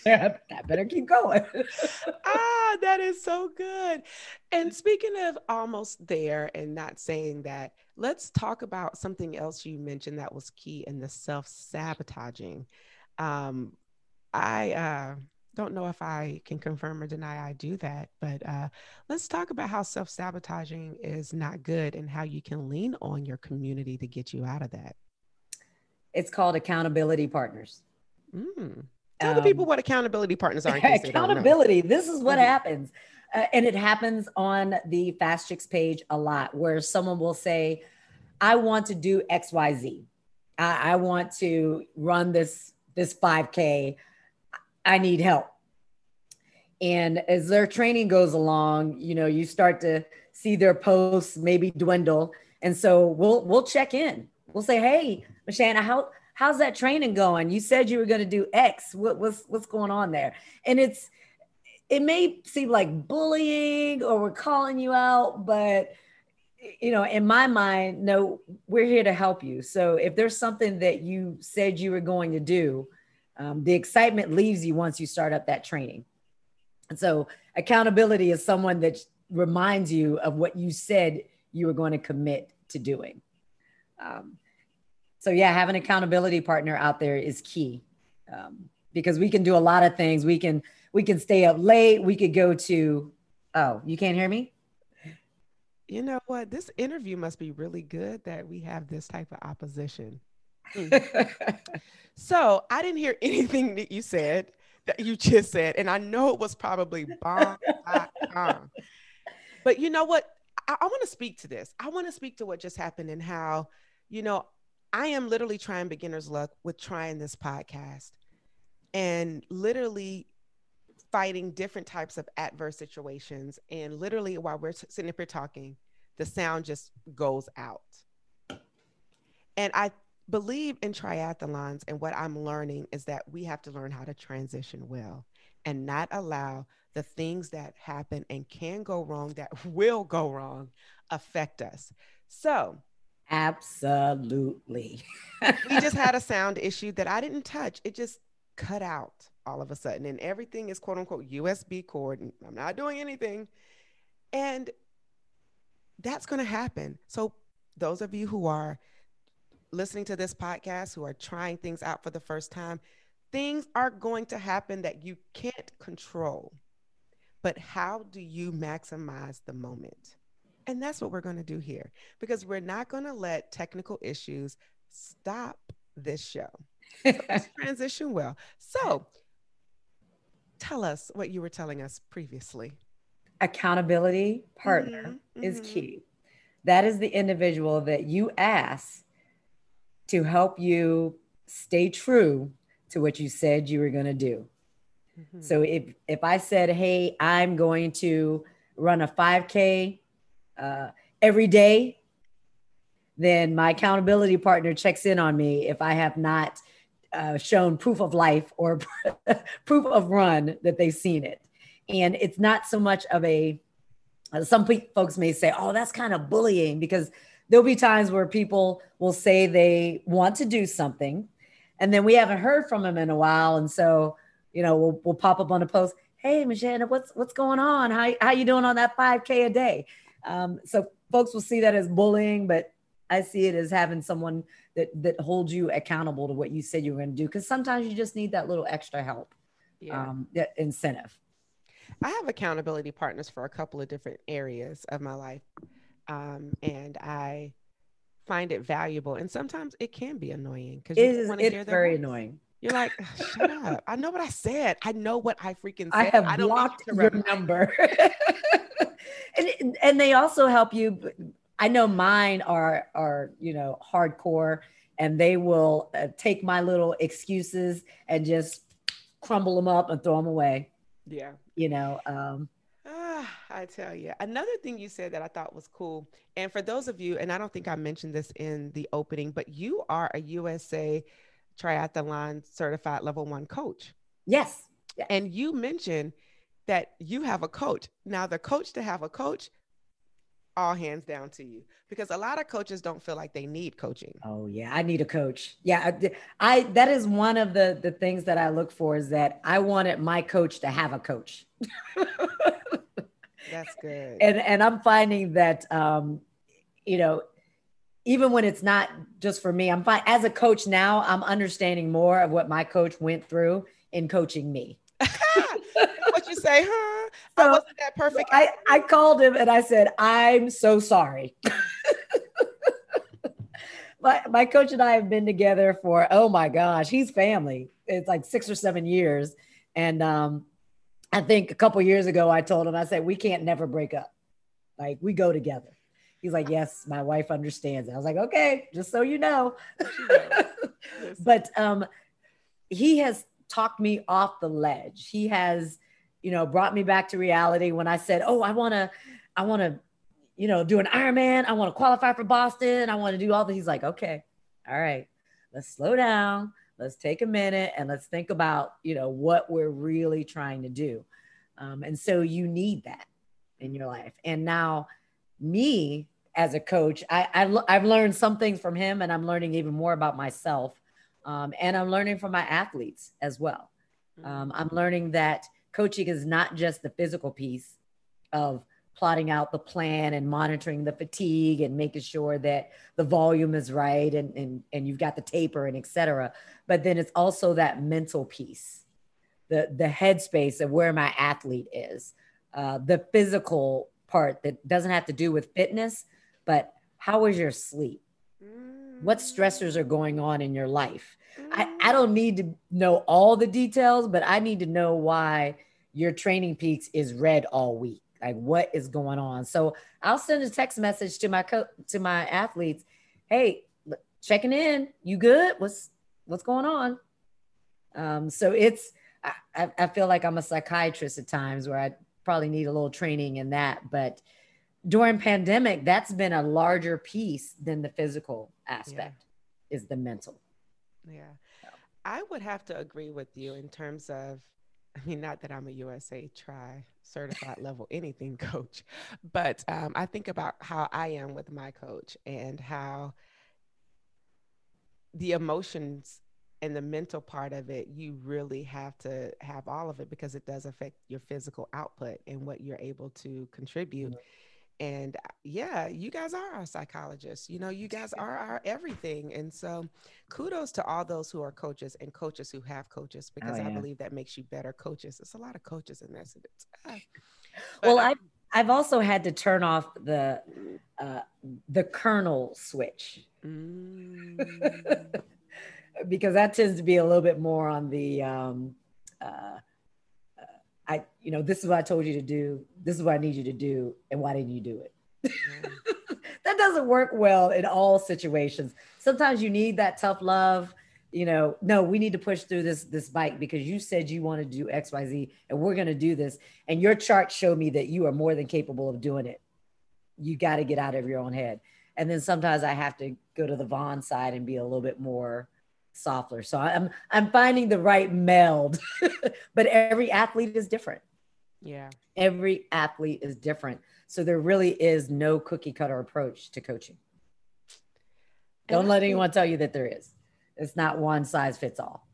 right. I better keep going. ah, that is so good. And speaking of almost there and not saying that, let's talk about something else you mentioned that was key in the self sabotaging. Um, I uh, don't know if I can confirm or deny I do that, but uh, let's talk about how self sabotaging is not good and how you can lean on your community to get you out of that. It's called accountability partners. Mm. Tell um, the people what accountability partners are. accountability. This is what mm-hmm. happens. Uh, and it happens on the Fast Chicks page a lot where someone will say, I want to do XYZ. I, I want to run this this 5K I need help. And as their training goes along, you know, you start to see their posts maybe dwindle. And so we'll we'll check in. We'll say, hey, Mashonda, how how's that training going? You said you were going to do X. What, what's what's going on there? And it's it may seem like bullying or we're calling you out, but you know, in my mind, no, we're here to help you. So if there's something that you said you were going to do, um, the excitement leaves you once you start up that training. And so accountability is someone that reminds you of what you said you were going to commit to doing. Um, so yeah, having an accountability partner out there is key um, because we can do a lot of things. We can we can stay up late. We could go to. Oh, you can't hear me. You know what? This interview must be really good that we have this type of opposition. Mm. so I didn't hear anything that you said that you just said, and I know it was probably bomb. but you know what? I, I want to speak to this. I want to speak to what just happened and how, you know, I am literally trying beginner's luck with trying this podcast and literally fighting different types of adverse situations. And literally, while we're sitting up here talking, the sound just goes out. And I believe in triathlons and what I'm learning is that we have to learn how to transition well and not allow the things that happen and can go wrong that will go wrong affect us. So, absolutely. we just had a sound issue that I didn't touch. It just cut out all of a sudden and everything is quote unquote USB cord and I'm not doing anything. And that's going to happen. So, those of you who are listening to this podcast who are trying things out for the first time, things are going to happen that you can't control. But how do you maximize the moment? And that's what we're going to do here because we're not going to let technical issues stop this show. So transition well. So tell us what you were telling us previously. Accountability partner mm-hmm, is mm-hmm. key. That is the individual that you ask to help you stay true to what you said you were going to do. Mm-hmm. So if if I said, "Hey, I'm going to run a 5K uh, every day, then my accountability partner checks in on me if I have not uh, shown proof of life or proof of run that they've seen it. And it's not so much of a, uh, some pe- folks may say, oh, that's kind of bullying because there'll be times where people will say they want to do something and then we haven't heard from them in a while. And so, you know, we'll, we'll pop up on a post, hey, Michelle, what's, what's going on? How, how you doing on that 5K a day? Um, so folks will see that as bullying, but I see it as having someone that that holds you accountable to what you said you were going to do. Because sometimes you just need that little extra help, yeah. um, that incentive. I have accountability partners for a couple of different areas of my life, um, and I find it valuable. And sometimes it can be annoying because you want it is it's very voice. annoying. You're like, shut up! I know what I said. I know what I freaking said. I have I blocked your number. and, and they also help you I know mine are are you know hardcore, and they will uh, take my little excuses and just crumble them up and throw them away. Yeah, you know. Um, ah, I tell you, another thing you said that I thought was cool, and for those of you, and I don't think I mentioned this in the opening, but you are a USA Triathlon certified level one coach. Yes. yes. And you mentioned that you have a coach. Now, the coach to have a coach all hands down to you because a lot of coaches don't feel like they need coaching. Oh yeah, I need a coach. Yeah, I, I that is one of the the things that I look for is that I wanted my coach to have a coach. That's good. And and I'm finding that um you know even when it's not just for me, I'm fine as a coach now, I'm understanding more of what my coach went through in coaching me. what you say, huh? So I wasn't that perfect. I, I called him and I said, I'm so sorry. my, my coach and I have been together for, oh my gosh, he's family. It's like six or seven years. And um, I think a couple years ago, I told him, I said, we can't never break up. Like we go together. He's like, yes, my wife understands. I was like, okay, just so you know. but um, he has talked me off the ledge. He has you know, brought me back to reality when I said, "Oh, I want to, I want to, you know, do an Ironman. I want to qualify for Boston. I want to do all this." He's like, "Okay, all right, let's slow down. Let's take a minute and let's think about, you know, what we're really trying to do." Um, and so you need that in your life. And now, me as a coach, I, I have learned some things from him, and I'm learning even more about myself. Um, and I'm learning from my athletes as well. Mm-hmm. Um, I'm learning that coaching is not just the physical piece of plotting out the plan and monitoring the fatigue and making sure that the volume is right and, and, and you've got the taper and et cetera. But then it's also that mental piece, the, the headspace of where my athlete is, uh, the physical part that doesn't have to do with fitness, but how is your sleep? What stressors are going on in your life? I, I don't need to know all the details, but I need to know why your TrainingPeaks is red all week. Like what is going on? So I'll send a text message to my co- to my athletes. Hey, checking in. You good? What's what's going on? Um, so it's I, I feel like I'm a psychiatrist at times where I probably need a little training in that. But during pandemic, that's been a larger piece than the physical aspect yeah. is the mental. Yeah. I would have to agree with you in terms of I mean, not that I'm a USA Tri certified level anything coach, but um, I think about how I am with my coach and how the emotions and the mental part of it, you really have to have all of it because it does affect your physical output and what you're able to contribute. Mm-hmm and uh, yeah you guys are our psychologists you know you guys are our everything and so kudos to all those who are coaches and coaches who have coaches because oh, yeah. i believe that makes you better coaches it's a lot of coaches in this ah. well i I've also had to turn off the uh, the colonel switch mm. because that tends to be a little bit more on the um, uh, I, you know, this is what I told you to do. This is what I need you to do. And why didn't you do it? that doesn't work well in all situations. Sometimes you need that tough love you know, no, we need to push through this this bike because you said you want to do XYZ and we're going to do this. And your chart showed me that you are more than capable of doing it. You got to get out of your own head. And then sometimes I have to go to the Vaughn side and be a little bit more softer. So I'm I'm finding the right meld. but every athlete is different. Yeah. Every athlete is different. So there really is no cookie cutter approach to coaching. Don't let anyone tell you that there is. It's not one size fits all.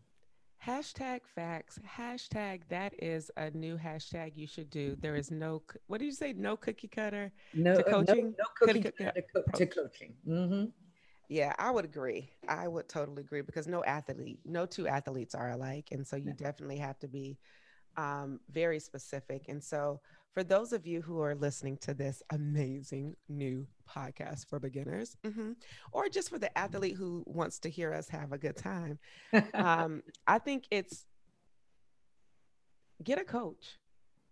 Hashtag facts. Hashtag that is a new hashtag you should do. There is no, what did you say? No cookie cutter no, to coaching? No, no cookie, cookie cutter to, co- to coaching. Mm-hmm. Yeah, I would agree. I would totally agree because no athlete, no two athletes are alike. And so you yeah. definitely have to be um, very specific. And so for those of you who are listening to this amazing new podcast for beginners, mm-hmm, or just for the athlete who wants to hear us have a good time, um, I think it's get a coach.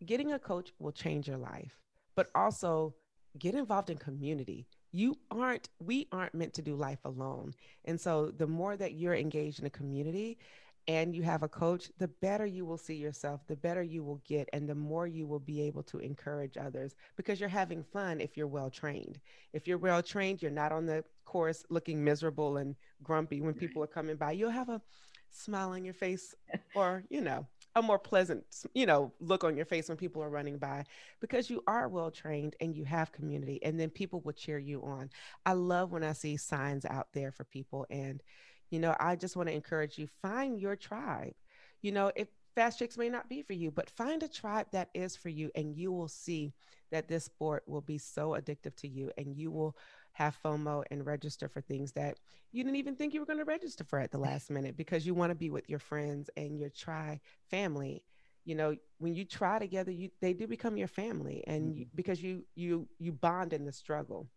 Getting a coach will change your life, but also get involved in community. You aren't, we aren't meant to do life alone. And so the more that you're engaged in a community, and you have a coach, the better you will see yourself, the better you will get, and the more you will be able to encourage others because you're having fun if you're well trained. If you're well trained, you're not on the course looking miserable and grumpy when people are coming by. You'll have a smile on your face or, you know, a more pleasant, you know, look on your face when people are running by because you are well trained and you have community and then people will cheer you on. I love when I see signs out there for people and you know, I just want to encourage you find your tribe. You know, if fast chicks may not be for you, but find a tribe that is for you, and you will see that this sport will be so addictive to you, and you will have FOMO and register for things that you didn't even think you were going to register for at the last minute because you want to be with your friends and your tri family. You know, when you try together, you they do become your family, and mm-hmm. because you you you bond in the struggle.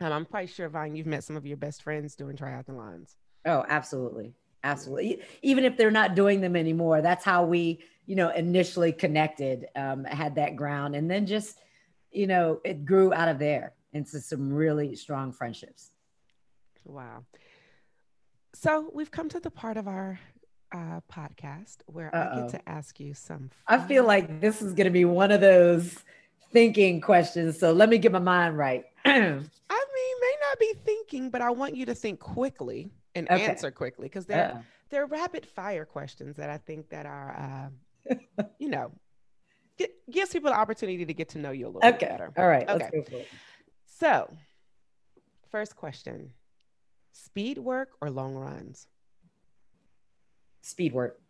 And I'm quite sure, Vine, you've met some of your best friends doing triathlons. Oh, absolutely. Absolutely. Even if they're not doing them anymore, that's how we, you know, initially connected, um, had that ground. And then just, you know, it grew out of there into some really strong friendships. Wow. So we've come to the part of our uh, podcast where Uh-oh. I get to ask you some. Fun- I feel like this is going to be one of those thinking questions. So let me get my mind right. I mean, may not be thinking, but I want you to think quickly and okay. answer quickly because they're uh they're rapid fire questions that I think that are uh, you know gives people the opportunity to get to know you a little okay. bit better. All right. Okay. So, first question: speed work or long runs? Speed work.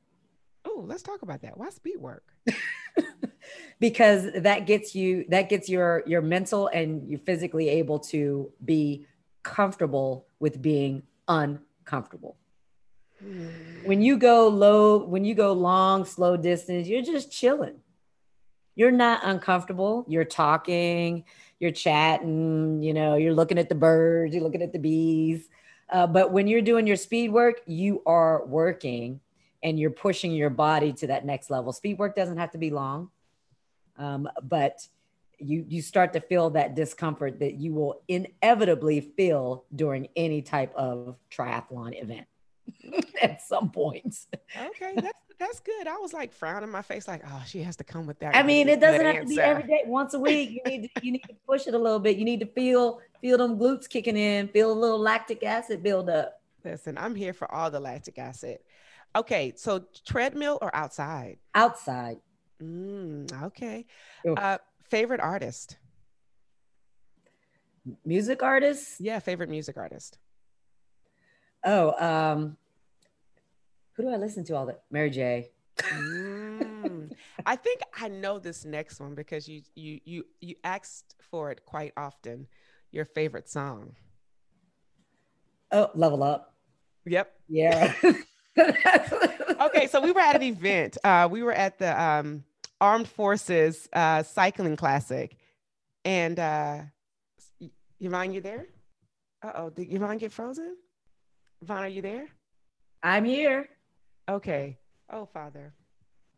Oh, let's talk about that. Why speed work? because that gets you that gets your your mental and you're physically able to be comfortable with being un comfortable. Hmm. When you go low, when you go long, slow distance, you're just chilling. You're not uncomfortable. You're talking, you're chatting, you know, you're looking at the birds, you're looking at the bees. Uh, but when you're doing your speed work, you are working and you're pushing your body to that next level. Speed work doesn't have to be long, um, but you you start to feel that discomfort that you will inevitably feel during any type of triathlon event at some point. Okay, that's that's good. I was like frowning my face, like, oh, she has to come with that. I mean, it doesn't have answer. to be every day. Once a week, you need to, you need to push it a little bit. You need to feel feel them glutes kicking in, feel a little lactic acid build up. Listen, I'm here for all the lactic acid. Okay, so treadmill or outside? Outside. Mm, okay. Uh, favorite artist? Music artist? Yeah, favorite music artist. Oh, um, who do I listen to all the Mary J. mm, I think I know this next one because you you you you asked for it quite often. Your favorite song? Oh, Level Up. Yep. Yeah. okay, so we were at an event. Uh, we were at the um, Armed Forces uh, Cycling Classic. And uh, Yvonne, you there? Uh oh, did Yvonne get frozen? Yvonne, are you there? I'm here. Okay. Oh, Father.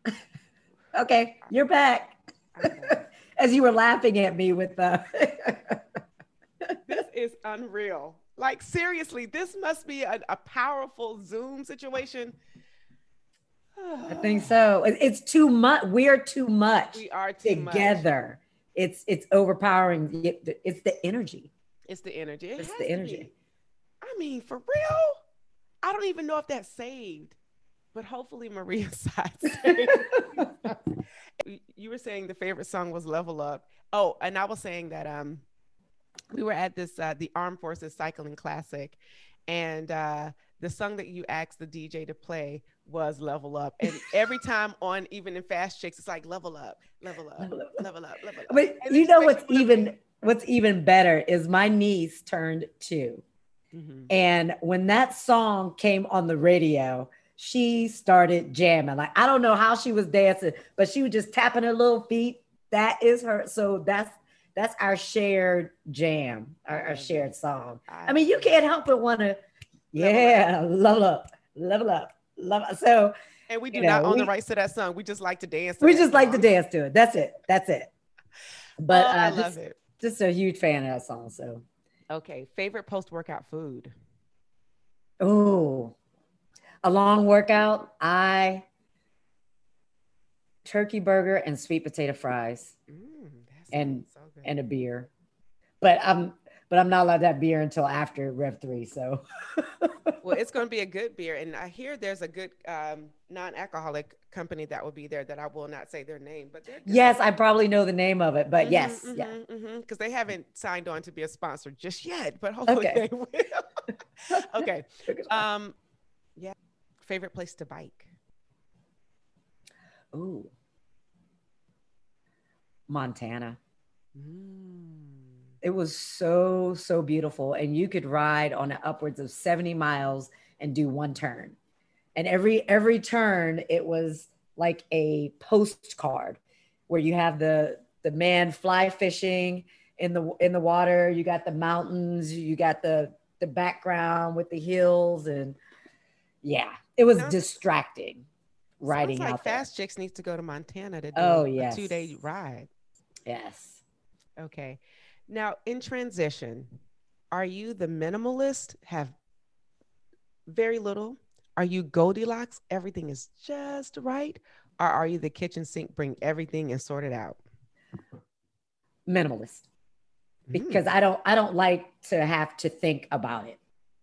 okay, you're back. As you were laughing at me with the. Uh, this is unreal. Like seriously, this must be a, a powerful Zoom situation. I think so. It's too much. We are too much. We are together. Much. It's it's overpowering. It's the energy. It's the energy. It it's the energy. I mean, for real. I don't even know if that's saved, but hopefully Maria's side you were saying the favorite song was Level Up. Oh, and I was saying that um we were at this uh the Armed Forces Cycling Classic and uh the song that you asked the DJ to play was level up. And every time on even in fast chicks, it's like level up, level up, level up, level up, level up. But you know what's even what's even better is my niece turned 2 mm-hmm. And when that song came on the radio, she started jamming. Like I don't know how she was dancing, but she was just tapping her little feet. That is her. So that's that's our shared jam, our, our shared song. I mean, you can't help but want to, yeah, level up, level up, level up. So, and we do you know, not own we, the rights to that song. We just like to dance. To we just song. like to dance to it. That's it. That's it. But oh, uh, I love just, it. Just a huge fan of that song. So, okay, favorite post workout food. Oh, a long workout. I turkey burger and sweet potato fries, mm, and so and a beer. But I'm but I'm not allowed that beer until after Rev three. So, well, it's going to be a good beer, and I hear there's a good um, non-alcoholic company that will be there that I will not say their name, but yes, I probably know the name of it, but mm-hmm, yes, mm-hmm, yeah, because mm-hmm, they haven't signed on to be a sponsor just yet, but hopefully okay. they will. okay, um, yeah, favorite place to bike. Ooh, Montana. Mm. It was so, so beautiful. And you could ride on upwards of 70 miles and do one turn. And every every turn, it was like a postcard where you have the the man fly fishing in the in the water, you got the mountains, you got the the background with the hills and yeah, it was sounds, distracting riding like out Fast Chicks needs to go to Montana to do oh, a two day ride. Yes. Okay. Now, in transition, are you the minimalist? Have very little? Are you Goldilocks? Everything is just right. Or are you the kitchen sink, bring everything and sort it out? Minimalist. Because mm. I don't I don't like to have to think about it.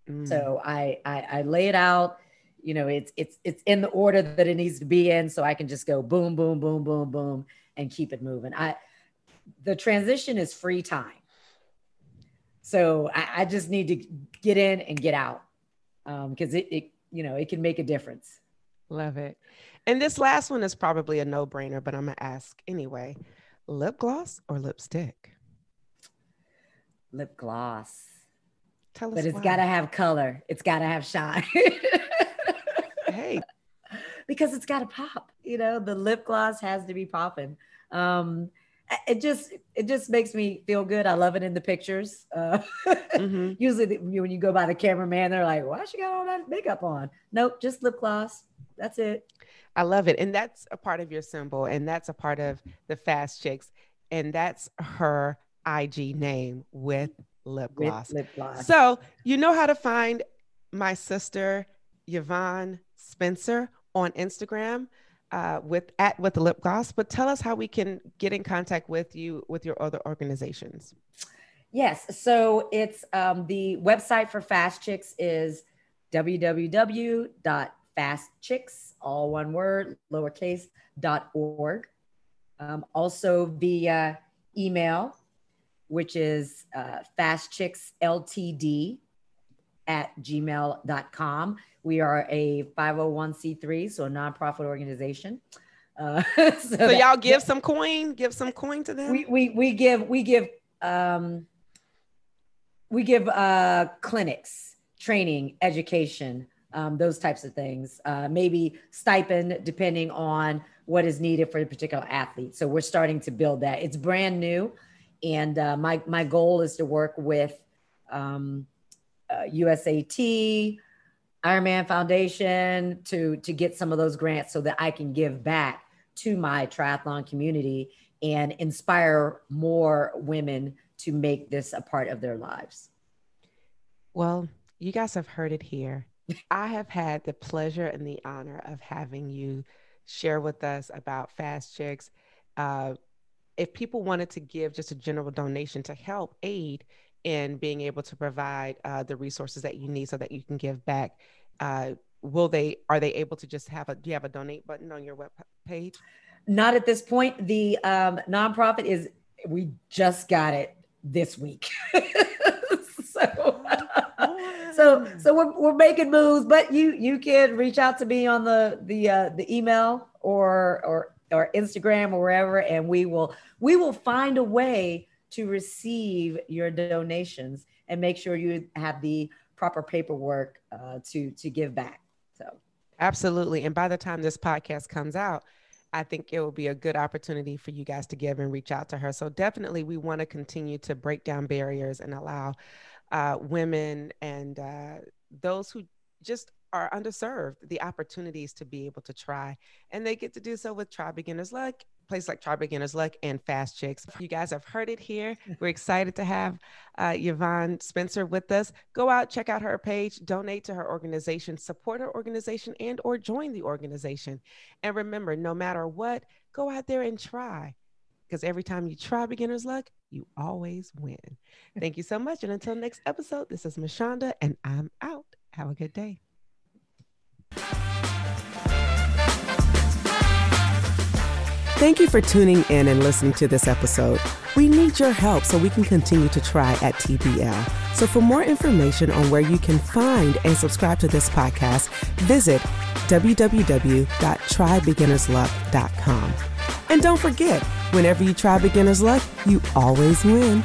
Mm. So I, I I lay it out. You know, it's it's it's in the order that it needs to be in, so I can just go boom, boom, boom, boom, boom, and keep it moving. I the transition is free time. So I, I just need to get in and get out because um, it, it, you know, it can make a difference. Love it. And this last one is probably a no brainer, but I'm going to ask anyway lip gloss or lipstick? Lip gloss. Tell us but it's got to have color. It's got to have shine. hey, because it's got to pop. You know, the lip gloss has to be popping. Um, it just it just makes me feel good. I love it in the pictures. Uh, mm-hmm. Usually, the, when you go by the cameraman, they're like, "Why she got all that makeup on?" Nope, just lip gloss. That's it. I love it, and that's a part of your symbol, and that's a part of the Fast Chicks, and that's her IG name with lip gloss. With lip gloss. So you know how to find my sister Yvonne Spencer on Instagram uh, with at with the lip gloss, but tell us how we can get in contact with you with your other organizations. Yes, so it's um, the website for Fast Chicks is www.fastchicks, all one word, lowercase, dot org. Um, also via email, which is uh, fastchicksltd at gmail.com. We are a 501c3, so a nonprofit organization. Uh, so, so that, y'all give some coin, give some coin to them. We we we give we give um we give uh clinics, training, education, um, those types of things. Uh, maybe stipend depending on what is needed for a particular athlete. So we're starting to build that. It's brand new, and uh, my my goal is to work with um, uh, USAT, Ironman Foundation to to get some of those grants so that I can give back to my triathlon community and inspire more women to make this a part of their lives. Well, you guys have heard it here. I have had the pleasure and the honor of having you share with us about Fast Chicks. Uh, if people wanted to give just a general donation to help aid in being able to provide uh, the resources that you need so that you can give back, uh, will they are they able to just have a do you have a donate button on your web page? Not at this point. The um, nonprofit is we just got it this week. so so so we're, we're making moves but you you can reach out to me on the the uh, the email or or or instagram or wherever and we will we will find a way to receive your donations and make sure you have the proper paperwork uh, to to give back so absolutely and by the time this podcast comes out I think it will be a good opportunity for you guys to give and reach out to her. So definitely, we want to continue to break down barriers and allow uh, women and uh, those who just are underserved the opportunities to be able to try. And they get to do so with Try Beginner's Luck, places like Try Beginner's Luck and Fast Chicks. You guys have heard it here. We're excited to have uh, Yvonne Spencer with us. Go out, check out her page, donate to her organization, support her organization, and or join the organization. And remember, no matter what, go out there and try because every time you try beginner's luck, you always win. Thank you so much. And until next episode, this is Mashonda, and I'm out. Have a good day. Thank you for tuning in and listening to this episode. We need your help so we can continue to try at TBL. So, for more information on where you can find and subscribe to this podcast, visit www.trybeginnersluck.com. And don't forget, whenever you try beginner's luck, you always win.